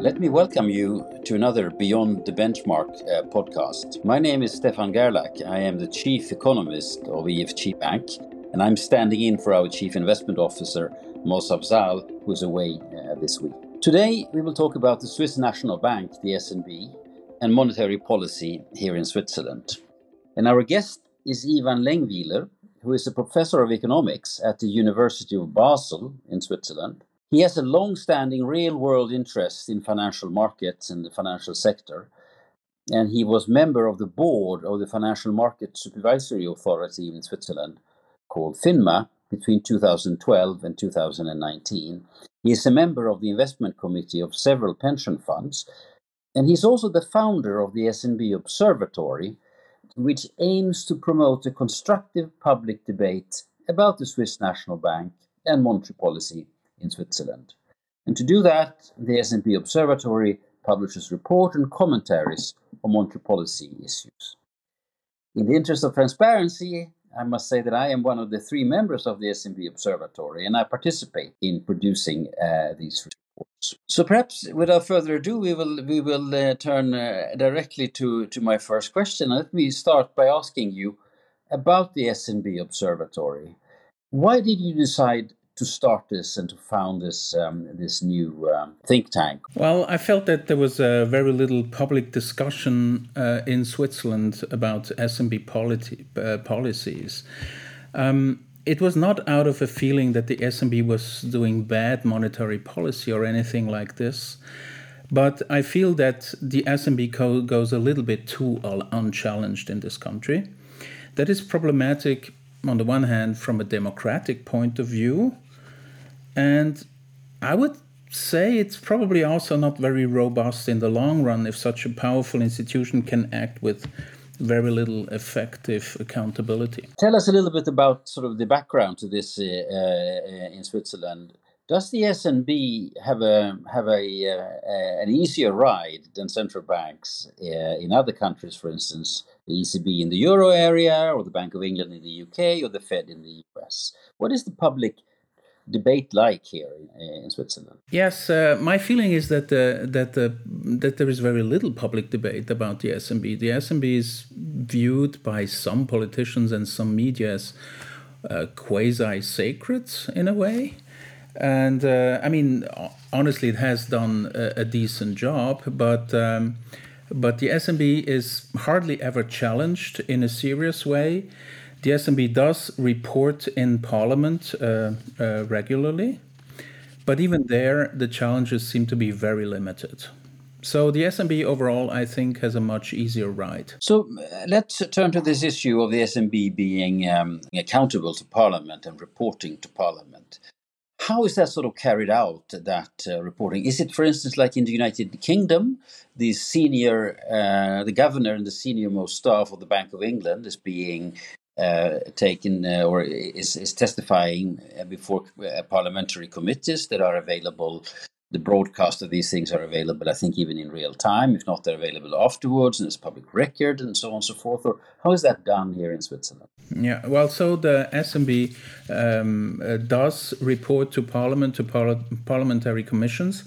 Let me welcome you to another Beyond the Benchmark uh, podcast. My name is Stefan Gerlach. I am the chief economist of EFG Bank, and I'm standing in for our chief investment officer, Moz Afzal, who's away uh, this week. Today, we will talk about the Swiss National Bank, the SNB, and monetary policy here in Switzerland. And our guest is Yvan Lengwiler, who is a professor of economics at the University of Basel in Switzerland he has a long standing real world interest in financial markets and the financial sector. And he was member of the board of the Financial Market Supervisory Authority in Switzerland called FINMA between 2012 and 2019. He is a member of the investment committee of several pension funds. And he's also the founder of the SNB Observatory, which aims to promote a constructive public debate about the Swiss National Bank and monetary policy in Switzerland. And to do that, the SNB Observatory publishes reports and commentaries on monetary policy issues. In the interest of transparency, I must say that I am one of the three members of the SNB Observatory, and I participate in producing uh, these reports. So perhaps, without further ado, we will we will uh, turn uh, directly to to my first question. Let me start by asking you about the SNB Observatory. Why did you decide to start this and to found this um, this new um, think tank? Well, I felt that there was a very little public discussion uh, in Switzerland about SNB politi- uh, policies. Um, it was not out of a feeling that the SNB was doing bad monetary policy or anything like this. But I feel that the SNB co- goes a little bit too unchallenged in this country. That is problematic on the one hand from a democratic point of view, and I would say it's probably also not very robust in the long run if such a powerful institution can act with very little effective accountability. Tell us a little bit about sort of the background to this uh, uh, in Switzerland. Does the SNB have a have a uh, an easier ride than central banks uh, in other countries, for instance, the ECB in the euro area, or the Bank of England in the UK, or the Fed in the US? What is the public debate like here in, Switzerland? Yes, uh, my feeling is that uh, that uh, that there is very little public debate about the SNB. The SNB is viewed by some politicians and some media as uh, quasi sacred in a way. And uh, I mean, honestly, it has done a, a decent job, but. Um, but the SNB is hardly ever challenged in a serious way. The SNB does report in Parliament uh, uh, regularly, but even there, the challenges seem to be very limited. So the SNB overall, I think, has a much easier ride. So uh, let's turn to this issue of the SNB being um, accountable to Parliament and reporting to Parliament. How is that sort of carried out? That uh, reporting is it, for instance, like in the United Kingdom, the senior, uh, the governor and the senior most staff of the Bank of England is being taken uh, or is, is testifying uh, before parliamentary committees that are available. The broadcast of these things are available, I think, even in real time. If not, they're available afterwards, and it's public record, and so on and so forth. Or how is that done here in Switzerland? Yeah, well, so the SNB um, uh, does report to Parliament, to par- parliamentary commissions,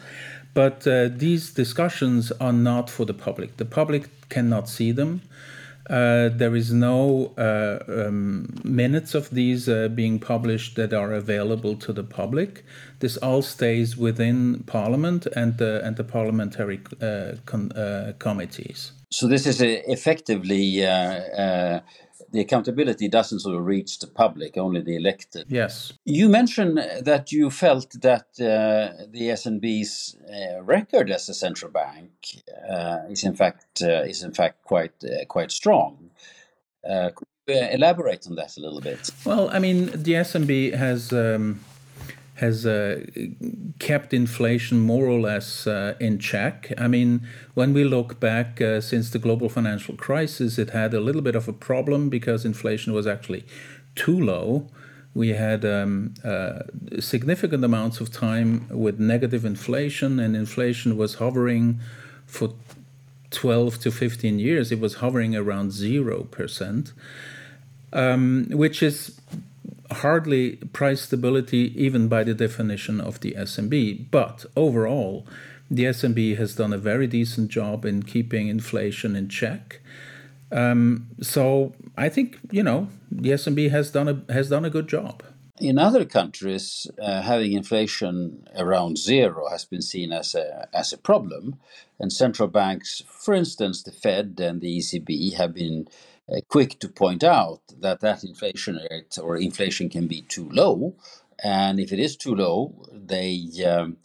but uh, these discussions are not for the public. The public cannot see them. Uh, there is no uh, um, minutes of these uh, being published that are available to the public. This all stays within Parliament and the and the parliamentary uh, con- uh, committees. So this is effectively the accountability doesn't sort of reach the public, only the elected. Yes. You mentioned that you felt that uh, the SNB's uh, record as a central bank uh, is in fact uh, is in fact quite uh, quite strong. Uh, could you elaborate on that a little bit? Well, I mean, the SNB has. Um, has uh, kept inflation more or less uh, in check. I mean, when we look back uh, since the global financial crisis, it had a little bit of a problem because inflation was actually too low. We had um, uh, significant amounts of time with negative inflation, and inflation was hovering for 12 to 15 years. It was hovering around 0%, um, which is hardly price stability even by the definition of the SNB. But overall, the SNB has done a very decent job in keeping inflation in check. Um, so I think you know the SNB has done a has done a good job. In other countries, uh, having inflation around zero has been seen as a as a problem, and central banks, for instance, the Fed and the ECB, have been uh, quick to point out that that inflation rate or inflation can be too low, and if it is too low, they um,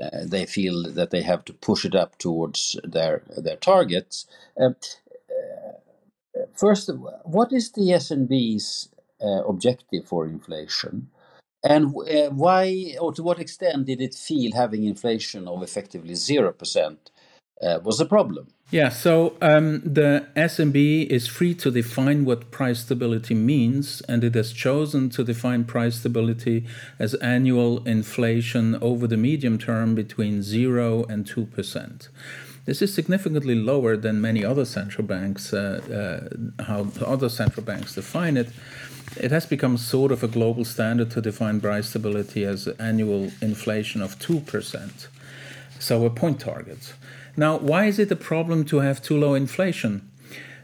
uh, they feel that they have to push it up towards their their targets. Uh, uh first, what is the SNB's uh, objective for inflation? And why, or to what extent, did it feel having inflation of effectively 0% uh, was a problem? Yeah, so um, the SNB is free to define what price stability means, and it has chosen to define price stability as annual inflation over the medium term between 0 and 2%. This is significantly lower than many other central banks, uh, uh, how other central banks define it. It has become sort of a global standard to define price stability as annual inflation of 2%, so a point target. Now, why is it a problem to have too low inflation?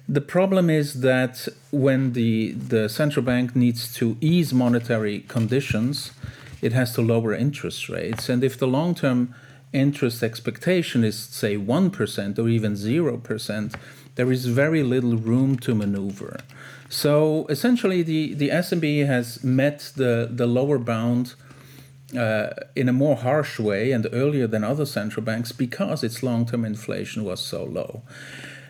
The problem is that when the, the central bank needs to ease monetary conditions, it has to lower interest rates. And if the long term interest expectation is, say, 1% or even 0%, there is very little room to maneuver. So essentially, the, the SNB has met the, the lower bound uh, in a more harsh way and earlier than other central banks because its long term inflation was so low.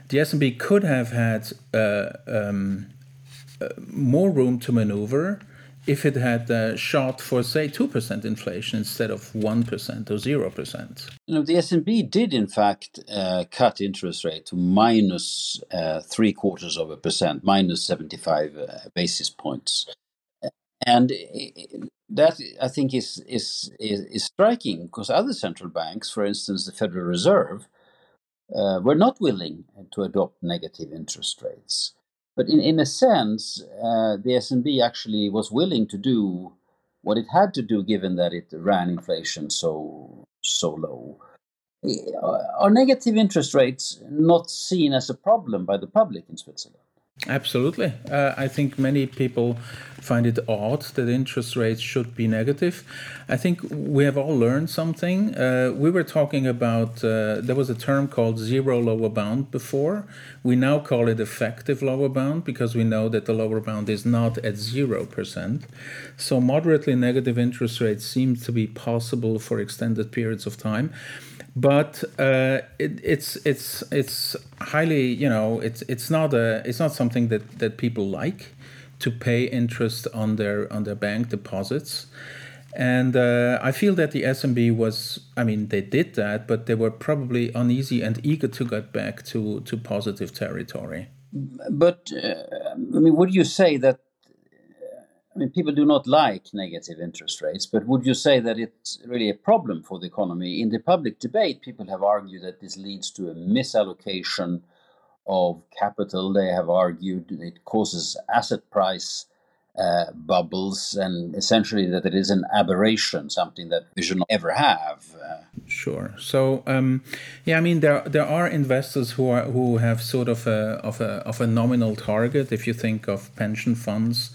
The SNB could have had uh, um, uh, more room to maneuver if it had uh, shot for, say, 2% inflation instead of 1% or 0%. You know, the SNB did, in fact, uh, cut interest rate to minus uh, three quarters of a percent, minus 75 uh, basis points. And that I think is, is, is, is striking because other central banks, for instance, the Federal Reserve, uh, were not willing to adopt negative interest rates. But in, in a sense, uh, the SNB actually was willing to do what it had to do given that it ran inflation so, so low. Are negative interest rates not seen as a problem by the public in Switzerland? Absolutely. Uh, I think many people find it odd that interest rates should be negative. I think we have all learned something. Uh, we were talking about, uh, there was a term called zero lower bound before. We now call it effective lower bound because we know that the lower bound is not at 0%. So moderately negative interest rates seem to be possible for extended periods of time but uh, it, it's it's it's highly you know it's it's not a it's not something that that people like to pay interest on their on their bank deposits. And uh, I feel that the SNB was I mean they did that but they were probably uneasy and eager to get back to to positive territory. But uh, I mean would you say that I mean, people do not like negative interest rates, but would you say that it's really a problem for the economy? In the public debate, people have argued that this leads to a misallocation of capital. They have argued it causes asset price uh, bubbles and essentially that it is an aberration, something that we should not ever have. Uh, sure. So, um, yeah, I mean, there there are investors who are who have sort of a of a of a nominal target. If you think of pension funds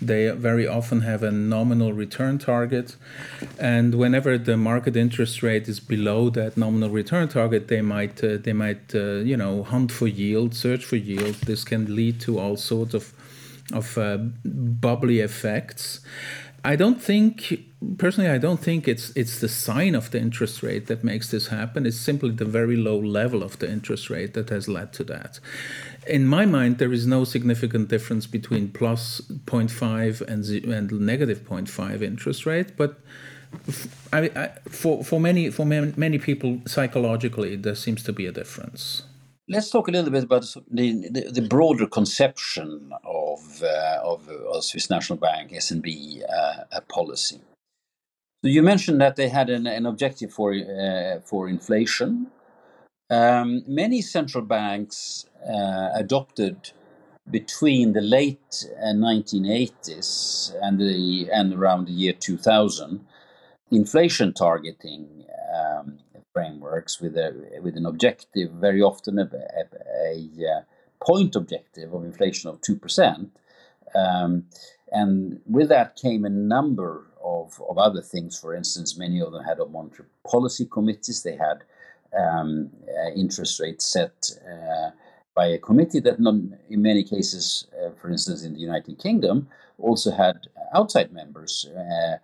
they very often have a nominal return target. And whenever the market interest rate is below that nominal return target, they might, uh, they might uh, you know, hunt for yield, search for yield. This can lead to all sorts of, of uh, bubbly effects. I don't think personally I don't think it's it's the sign of the interest rate that makes this happen. It's simply the very low level of the interest rate that has led to that. In my mind, there is no significant difference between plus 0.5 and, and negative 0.5 interest rate, but I, I, for for many for many people psychologically there seems to be a difference. Let's talk a little bit about the, the, the broader conception of, uh, of, of Swiss National Bank SNB uh, policy. So you mentioned that they had an, an objective for uh, for inflation. Um, many central banks uh, adopted between the late 1980s uh, and the and around the year 2000 inflation targeting frameworks with a with an objective, very often a, a, a uh, point objective of inflation of two percent. Um, and with that came a number of, of other things. For instance, many of them had monetary policy committees. They had um, uh, interest rates set uh, by a committee that, in many cases, uh, for instance, in the United Kingdom, also had outside members. Uh,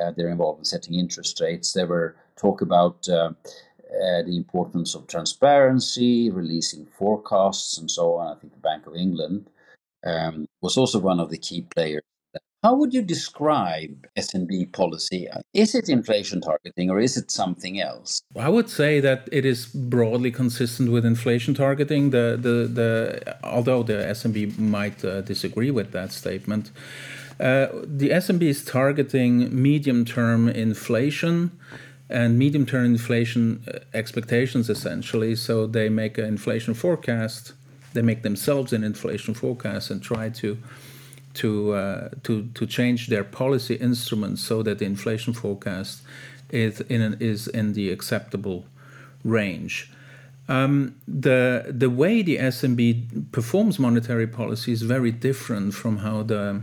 uh, they're involved in setting interest rates. There were talk about uh, the importance of transparency, releasing forecasts, and so on. I think the Bank of England um, was also one of the key players. How would you describe SNB policy? Is it inflation targeting or is it something else? I would say that it is broadly consistent with inflation targeting. The the the although the SNB might uh, disagree with that statement, uh, the SNB is targeting medium-term inflation and medium-term inflation uh, expectations essentially. So they make an inflation forecast they make themselves an inflation forecast and try to to uh, to to change their policy instruments so that the inflation forecast is in an, is in the acceptable range. Um, the the way the SNB performs monetary policy is very different from how the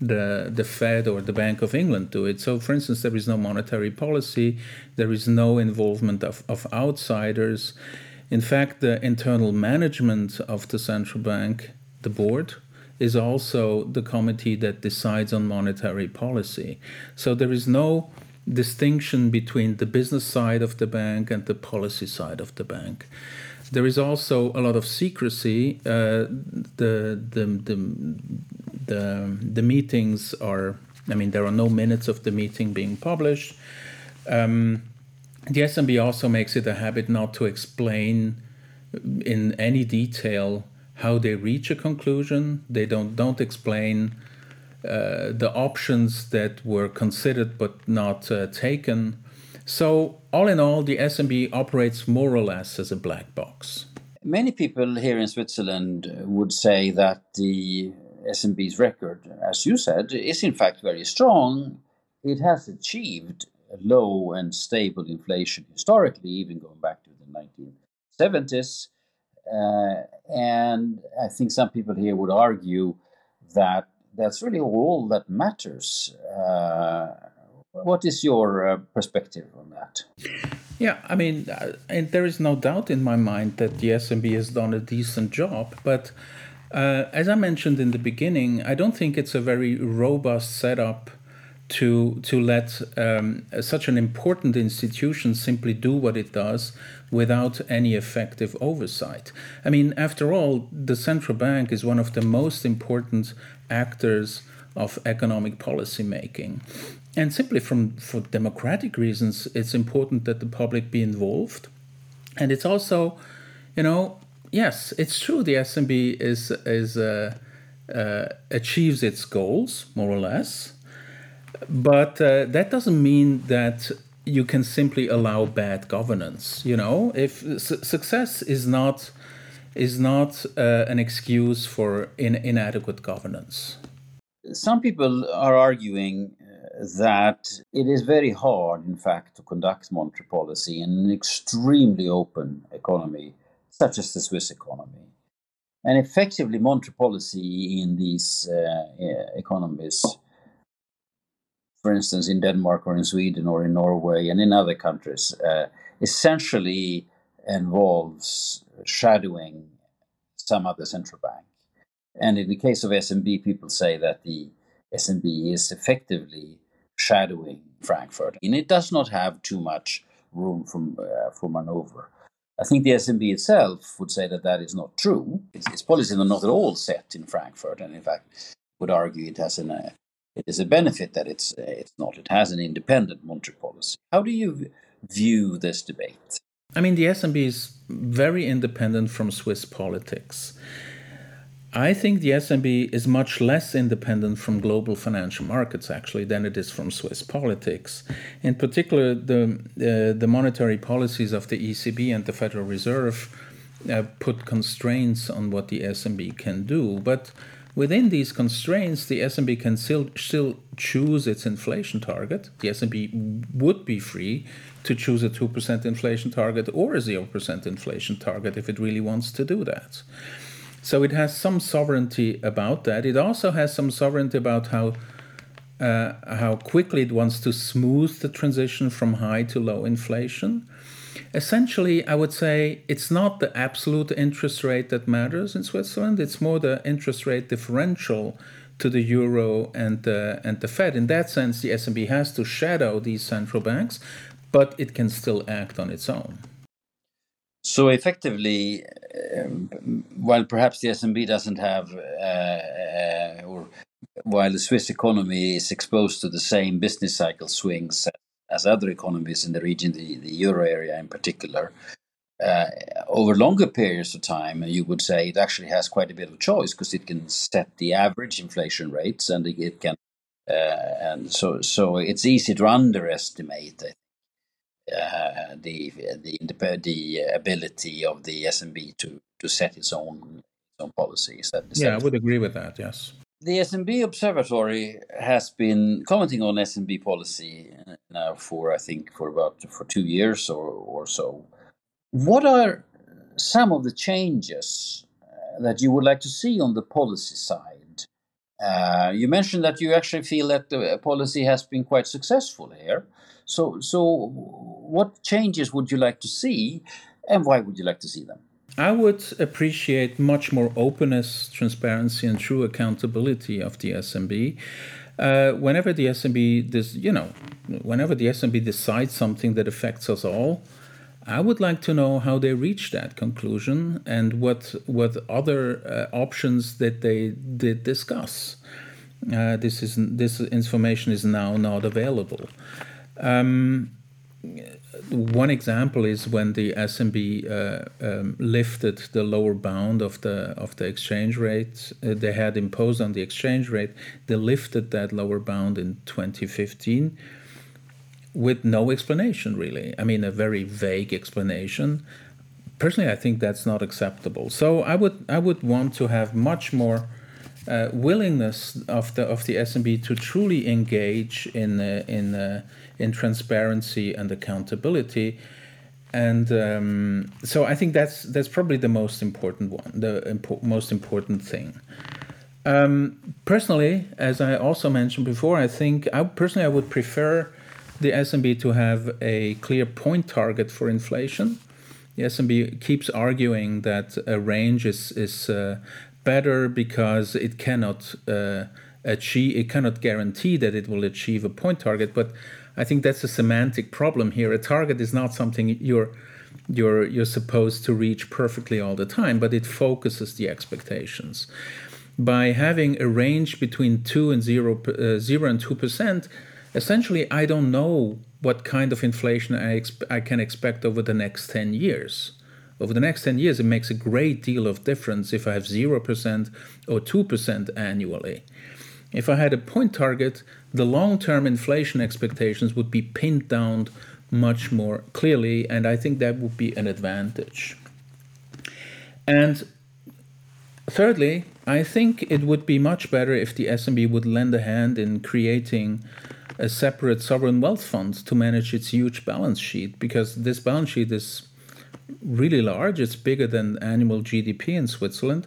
the the Fed or the Bank of England do it. So, for instance, there is no monetary policy, there is no involvement of, of outsiders. In fact, the internal management of the central bank, the board, is also the committee that decides on monetary policy. So there is no distinction between the business side of the bank and the policy side of the bank. There is also a lot of secrecy. Uh, the, the, the, the, the meetings are, I mean, there are no minutes of the meeting being published. Um, the SNB also makes it a habit not to explain in any detail how they reach a conclusion. They don't don't explain uh, the options that were considered but not uh, taken. So all in all, the SNB operates more or less as a black box. Many people here in Switzerland would say that the SNB's record, as you said, is in fact very strong. It has achieved low and stable inflation historically, even going back to the 1970s. Uh, and I think some people here would argue that that's really all that matters. Uh, what is your uh, perspective on that? Yeah, I mean, uh, and there is no doubt in my mind that the SNB has done a decent job, but uh, as I mentioned in the beginning, I don't think it's a very robust setup to to let um, such an important institution simply do what it does without any effective oversight. I mean, after all, the central bank is one of the most important actors of economic policy making. And simply from for democratic reasons, it's important that the public be involved. And it's also, you know, yes, it's true the SNB is is uh, uh, achieves its goals more or less but uh, that doesn't mean that you can simply allow bad governance. You know, if su- success is not is not uh, an excuse for in- inadequate governance. Some people are arguing that it is very hard, in fact, to conduct monetary policy in an extremely open economy such as the Swiss economy. And effectively, monetary policy in these uh, economies for instance, in Denmark or in Sweden or in Norway and in other countries, uh, essentially involves shadowing some other central bank. And in the case of SNB, people say that the SNB is effectively shadowing Frankfurt, and it does not have too much room for, uh, for maneuver. I think the SNB itself would say that that is not true. Its, its policies are not at all set in Frankfurt, and in fact, would argue it has an, uh, it is a benefit that it's it's not. It has an independent monetary policy. How do you view this debate? I mean, the SNB is very independent from Swiss politics. I think the SNB is much less independent from global financial markets, actually, than it is from Swiss politics. In particular, the uh, the monetary policies of the ECB and the Federal Reserve uh, put constraints on what the SNB can do, but within these constraints, the SNB can still still choose its inflation target. The SNB would be free to choose a two percent inflation target or a zero percent inflation target if it really wants to do that. So it has some sovereignty about that. It also has some sovereignty about how uh, how quickly it wants to smooth the transition from high to low inflation. Essentially, I would say it's not the absolute interest rate that matters in Switzerland. It's more the interest rate differential to the euro and the and the Fed. In that sense, the SNB has to shadow these central banks, but it can still act on its own. So effectively, um, while perhaps the SNB doesn't have, uh, uh, or while the Swiss economy is exposed to the same business cycle swings as other economies in the region, the, the euro area in particular, uh, over longer periods of time, you would say it actually has quite a bit of choice because it can set the average inflation rates and it can, uh, and so so it's easy to underestimate uh, the the the ability of the SNB to to set its own its own policies. Yeah, I would agree with that. Yes the SNB Observatory has been commenting on SNB policy now for I think for about for two years or, or so. What are some of the changes uh, that you would like to see on the policy side? Uh, you mentioned that you actually feel that the policy has been quite successful here. So, so what changes would you like to see, and why would you like to see them? I would appreciate much more openness, transparency, and true accountability of the SNB. Uh, whenever the SNB, this, you know, whenever the SNB decides something that affects us all, I would like to know how they reached that conclusion and what what other uh, options that they did discuss. Uh, this is this information is now not available. Um, one example is when the SNB uh, um, lifted the lower bound of the of the exchange rate uh, they had imposed on the exchange rate. They lifted that lower bound in 2015 with no explanation really. I mean, a very vague explanation. Personally, I think that's not acceptable. So I would I would want to have much more. Uh, willingness of the of the SNB to truly engage in uh, in uh, in transparency and accountability. And um, so I think that's that's probably the most important one, the impo- most important thing. Um, personally, as I also mentioned before, I think I personally I would prefer the SNB to have a clear point target for inflation. The SNB keeps arguing that a range is is uh, better because it cannot uh, achieve it cannot guarantee that it will achieve a point target, but I think that's a semantic problem here. A target is not something you're you're you're supposed to reach perfectly all the time, but it focuses the expectations. By having a range between two and zero, uh, zero and two percent, essentially, I don't know what kind of inflation I, I can expect over the next ten years. Over the next 10 years, it makes a great deal of difference if I have 0% or 2% annually. If I had a point target, the long term inflation expectations would be pinned down much more clearly, and I think that would be an advantage. And thirdly, I think it would be much better if the SNB would lend a hand in creating a separate sovereign wealth fund to manage its huge balance sheet because this balance sheet is really large. It's bigger than annual GDP in Switzerland.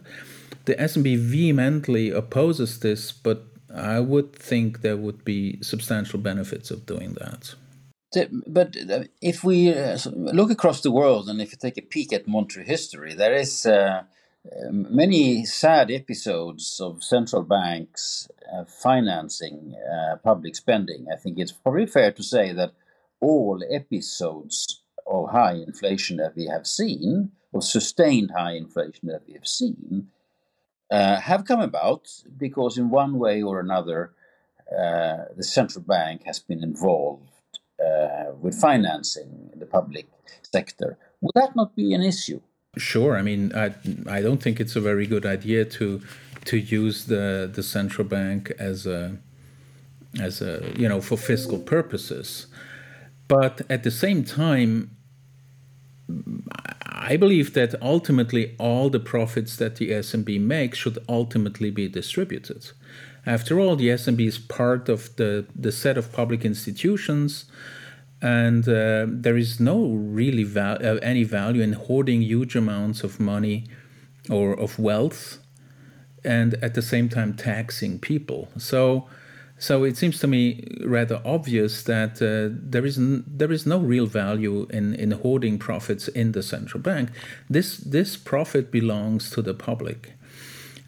The SNB vehemently opposes this, but I would think there would be substantial benefits of doing that. But uh, if we uh, look across the world and if you take a peek at monetary history, there is uh, many sad episodes of central banks uh, financing uh, public spending. I think it's probably fair to say that all episodes of high inflation that we have seen, or sustained high inflation that we have seen, uh, have come about because, in one way or another, uh, the central bank has been involved uh, with financing the public sector. Would that not be an issue? Sure. I mean, I, I don't think it's a very good idea to to use the the central bank as a as a you know for fiscal purposes, but at the same time, I believe that ultimately all the profits that the SNB makes should ultimately be distributed. After all, the SNB is part of the, the set of public institutions, and uh, there is no really val- uh, any value in hoarding huge amounts of money or of wealth and at the same time taxing people. So, so it seems to me rather obvious that uh, there is n- there is no real value in, in hoarding profits in the central bank. This this profit belongs to the public.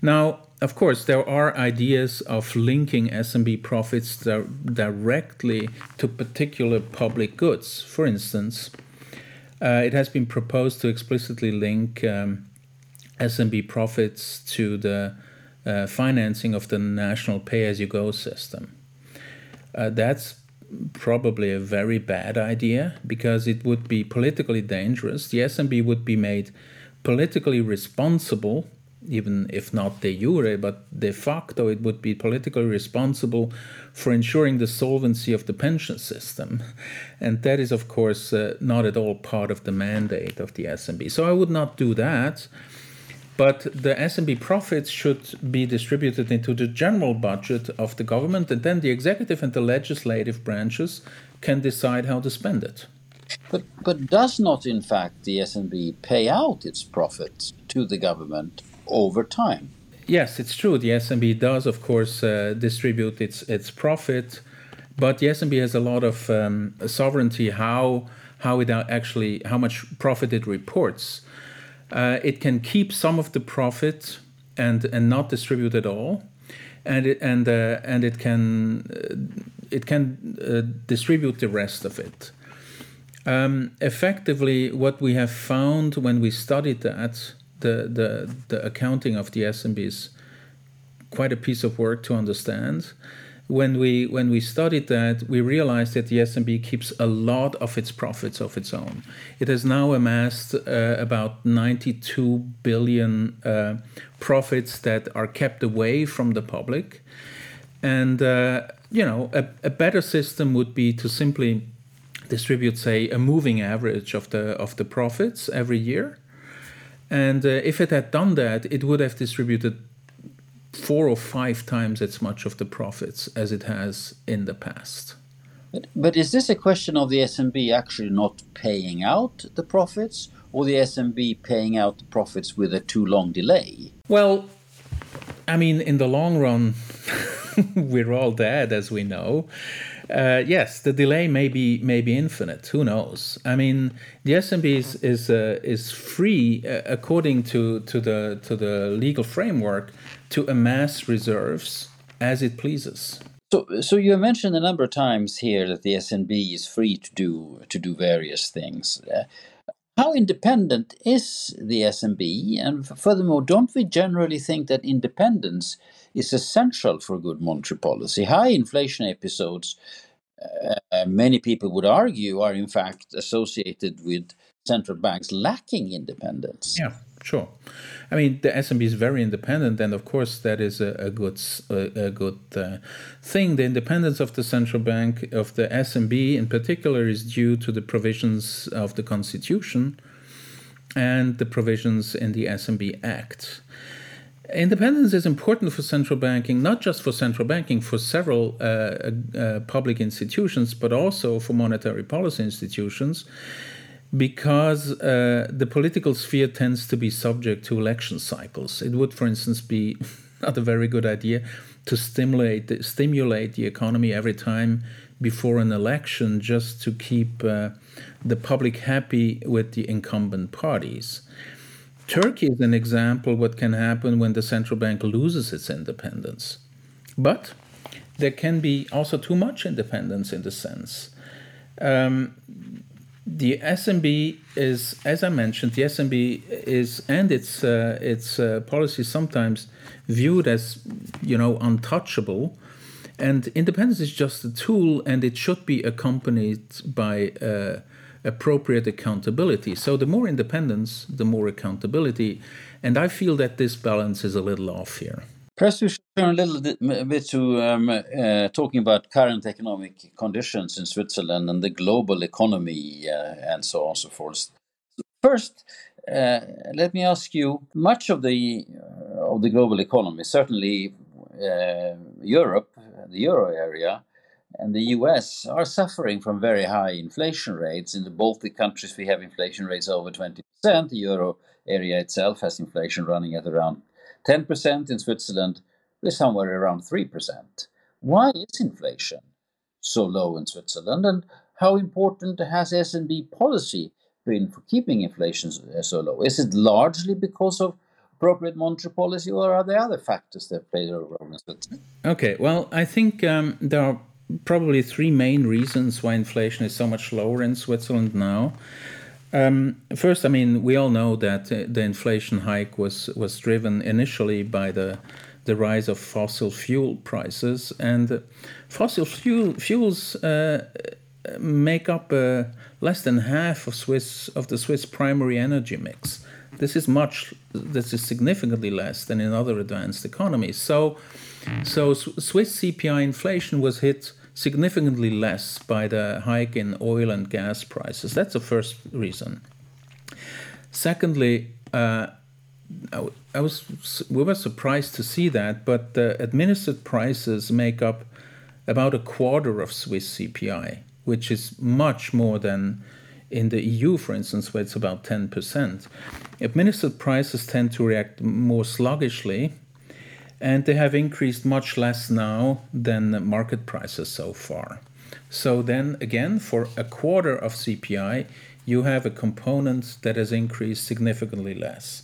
Now, of course, there are ideas of linking SNB profits di- directly to particular public goods. For instance, uh, it has been proposed to explicitly link um, SNB profits to the uh, financing of the national pay as you go system. Uh, that's probably a very bad idea because it would be politically dangerous. The SNB would be made politically responsible even if not de jure, but de facto, it would be politically responsible for ensuring the solvency of the pension system. And that is, of course, uh, not at all part of the mandate of the SNB. So I would not do that. But the SNB profits should be distributed into the general budget of the government, and then the executive and the legislative branches can decide how to spend it. But, but does not, in fact, the SNB pay out its profits to the government over time. Yes, it's true. The SNB does, of course, uh, distribute its its profit, but the SNB has a lot of um, sovereignty how how it actually how much profit it reports. Uh, it can keep some of the profit and and not distribute at all, and it and uh, and it can uh, it can uh, distribute the rest of it. Um, effectively, what we have found when we studied that the, the, the accounting of the SNB is quite a piece of work to understand. When we when we studied that, we realized that the SNB keeps a lot of its profits of its own. It has now amassed uh, about 92 billion uh, profits that are kept away from the public, and uh, you know a, a better system would be to simply distribute, say, a moving average of the of the profits every year, and uh, if it had done that, it would have distributed four or five times as much of the profits as it has in the past. But, but is this a question of the SNB actually not paying out the profits, or the SNB paying out the profits with a too long delay? Well, I mean, in the long run, we're all dead, as we know uh, yes, the delay may be may be infinite. Who knows? I mean, the SNB is is, uh, is free uh, according to, to the to the legal framework to amass reserves as it pleases. So, so you mentioned a number of times here that the SNB is free to do to do various things. Uh, how independent is the SNB? And furthermore, don't we generally think that independence is essential for good monetary policy. High inflation episodes, uh, many people would argue, are in fact associated with central banks lacking independence. Yeah, sure. I mean, the SNB is very independent, and of course, that is a, a good a, a good uh, thing. The independence of the central bank of the SNB, in particular, is due to the provisions of the Constitution and the provisions in the SNB Act. Independence is important for central banking, not just for central banking, for several uh, uh, public institutions, but also for monetary policy institutions, because uh, the political sphere tends to be subject to election cycles. It would, for instance, be not a very good idea to stimulate stimulate the economy every time before an election just to keep uh, the public happy with the incumbent parties. Turkey is an example what can happen when the central bank loses its independence. But there can be also too much independence in the sense. Um, the SNB is, as I mentioned, the SNB is and its uh, its uh, policy sometimes viewed as you know untouchable, and independence is just a tool, and it should be accompanied by uh, appropriate accountability. So the more independence, the more accountability. And I feel that this balance is a little off here. Perhaps we should turn a little bit to um, uh, talking about current economic conditions in Switzerland and the global economy uh, and so on and so forth. First, uh, let me ask you: much of the uh, of the global economy, certainly uh, Europe, the euro area, and the US are suffering from very high inflation rates. In the Baltic countries, we have inflation rates over 20%. The euro area itself has inflation running at around 10%. In Switzerland, we're somewhere around 3%. Why is inflation so low in Switzerland? And how important has SNB policy been for keeping inflation so low? Is it largely because of appropriate monetary policy, or are there other factors that play a role in Switzerland? Okay, well, I think um, there are probably three main reasons why inflation is so much lower in Switzerland now. Um, first, I mean, we all know that uh, the inflation hike was was driven initially by the the rise of fossil fuel prices, and fossil fuel fuels uh, make up uh, less than half of Swiss of the Swiss primary energy mix. This is much. This is significantly less than in other advanced economies. So, so Swiss CPI inflation was hit significantly less by the hike in oil and gas prices. That's the first reason. Secondly, uh, I was we were surprised to see that, but the administered prices make up about a quarter of Swiss CPI, which is much more than in the EU, for instance, where it's about 10%. Administered prices tend to react more sluggishly and they have increased much less now than market prices so far. So then again, for a quarter of CPI, you have a component that has increased significantly less.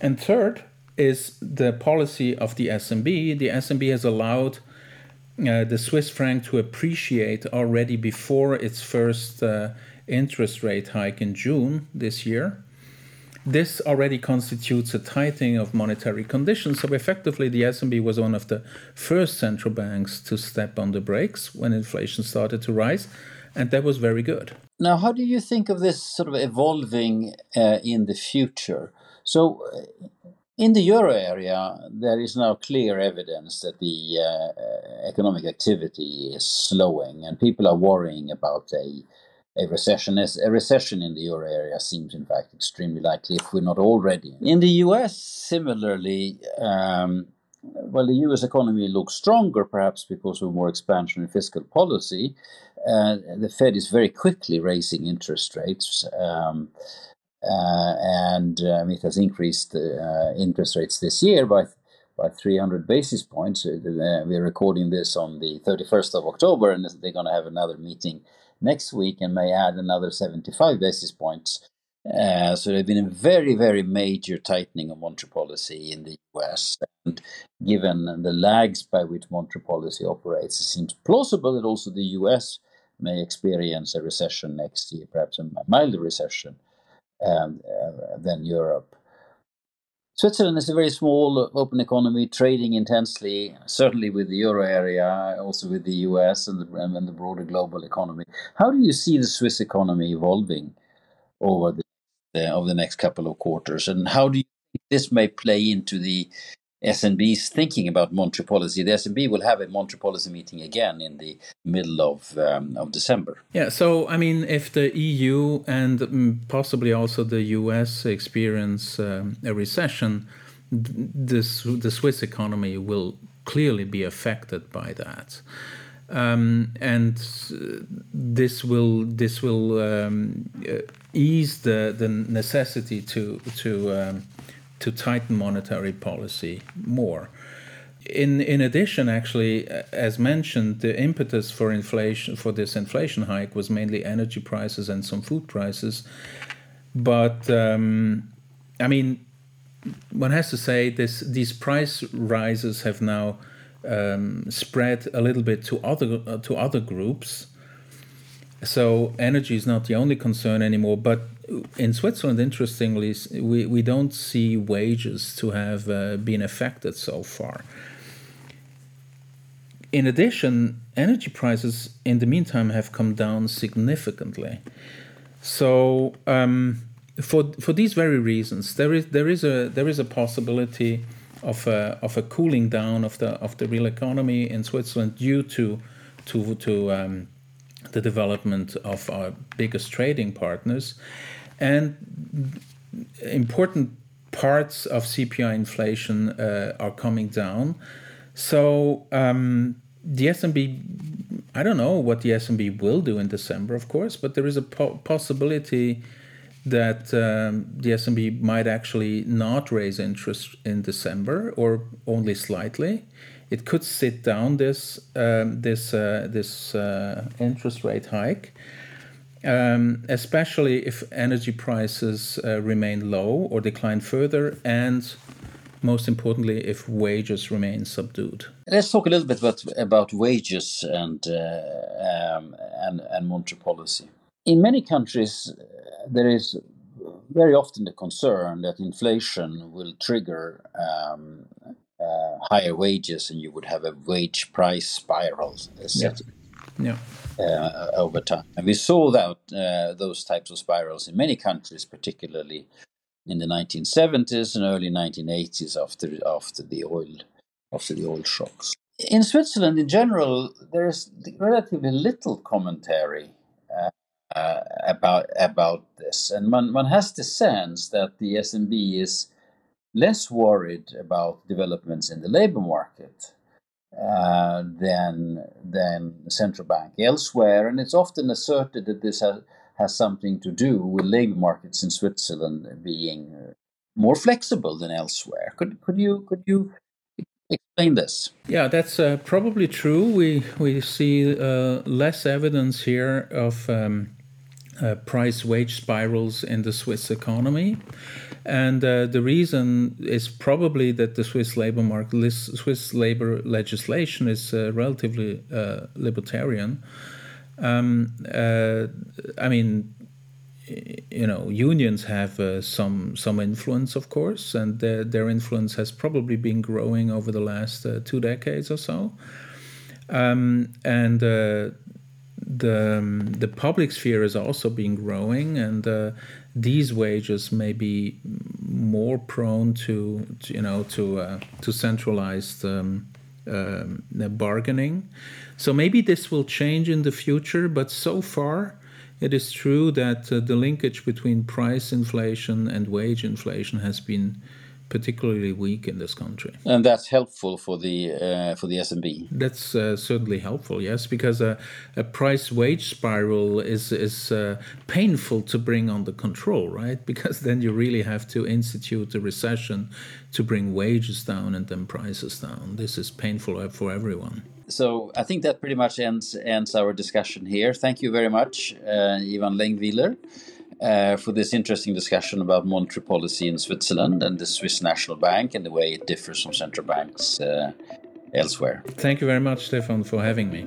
And third is the policy of the SNB. The SNB has allowed uh, the Swiss franc to appreciate already before its first uh, interest rate hike in June this year. This already constitutes a tightening of monetary conditions. So effectively, the SNB was one of the first central banks to step on the brakes when inflation started to rise, and that was very good. Now, how do you think of this sort of evolving uh, in the future? So, uh, in the euro area, there is now clear evidence that the uh, economic activity is slowing, and people are worrying about a a recession is a recession in the euro area seems in fact extremely likely if we're not already in the us similarly um, well the us economy looks stronger perhaps because of more expansion in fiscal policy uh, the fed is very quickly raising interest rates um, uh, and um, it has increased uh, interest rates this year by by 300 basis points. Uh, we're recording this on the 31st of October, and they're going to have another meeting next week and may add another 75 basis points. Uh, so there's been a very, very major tightening of monetary policy in the US. And given the lags by which monetary policy operates, it seems plausible that also the US may experience a recession next year, perhaps a milder recession um, uh, than Europe. Switzerland is a very small open economy, trading intensely, certainly with the euro area, also with the US and the, and the broader global economy. How do you see the Swiss economy evolving over the, uh, over the next couple of quarters? And how do you think this may play into the SNB's thinking about monetary policy. The SNB will have a monetary policy meeting again in the middle of um, of December. Yeah, so I mean, if the EU and mm, possibly also the US experience um, a recession, this the Swiss economy will clearly be affected by that. Um, and this will this will um, uh, ease the the necessity to to um, to tighten monetary policy more. In, in addition, actually, as mentioned, the impetus for inflation for this inflation hike was mainly energy prices and some food prices. But um, I mean, one has to say this: these price rises have now um, spread a little bit to other uh, to other groups. So energy is not the only concern anymore, but in Switzerland, interestingly, we, we don't see wages to have uh, been affected so far. In addition, energy prices in the meantime have come down significantly. So, um, for for these very reasons, there is there is a there is a possibility of a of a cooling down of the of the real economy in Switzerland due to to to um, the development of our biggest trading partners. And important parts of CPI inflation uh, are coming down. So um, the SNB, I don't know what the SNB will do in December, of course, but there is a po- possibility that um, the SNB might actually not raise interest in December or only slightly. It could sit down this um, this uh, this uh, interest rate hike, um, especially if energy prices uh, remain low or decline further, and most importantly, if wages remain subdued. Let's talk a little bit about, about wages and, uh, um, and, and monetary policy. In many countries, uh, there is very often the concern that inflation will trigger um, uh, higher wages and you would have a wage price spiral yeah. yeah. Uh, over time. And we saw that uh, those types of spirals in many countries, particularly in the 1970s and early 1980s after after the oil after the oil shocks. In Switzerland, in general, there is relatively little commentary uh, about about this, and one one has the sense that the SNB is less worried about developments in the labor market uh, than than the central bank elsewhere, and it's often asserted that this has has something to do with labor markets in Switzerland being more flexible than elsewhere. Could could you could you explain this? Yeah, that's uh, probably true. We we see uh, less evidence here of um, uh, price wage spirals in the Swiss economy. And uh, the reason is probably that the Swiss labor market, Swiss labor legislation is uh, relatively libertarian. Um, uh, I mean, you know, unions have uh, some some influence, of course, and their, their influence has probably been growing over the last uh, two decades or so. Um, and uh, the um, the public sphere has also been growing, and uh, these wages may be more prone to, to you know to uh, to centralized um, um bargaining. So maybe this will change in the future, but so far it is true that uh, the linkage between price inflation and wage inflation has been particularly weak in this country. And that's helpful for the uh, for the SNB. That's uh, certainly helpful, yes, because a, a price wage spiral is is uh, painful to bring under control, right? Because then you really have to institute a recession to bring wages down and then prices down. This is painful for everyone. So I think that pretty much ends ends our discussion here. Thank you very much, uh, Yvan Lengwiler uh, for this interesting discussion about monetary policy in Switzerland and the Swiss National Bank and the way it differs from central banks uh, elsewhere. Thank you very much, Stefan, for having me.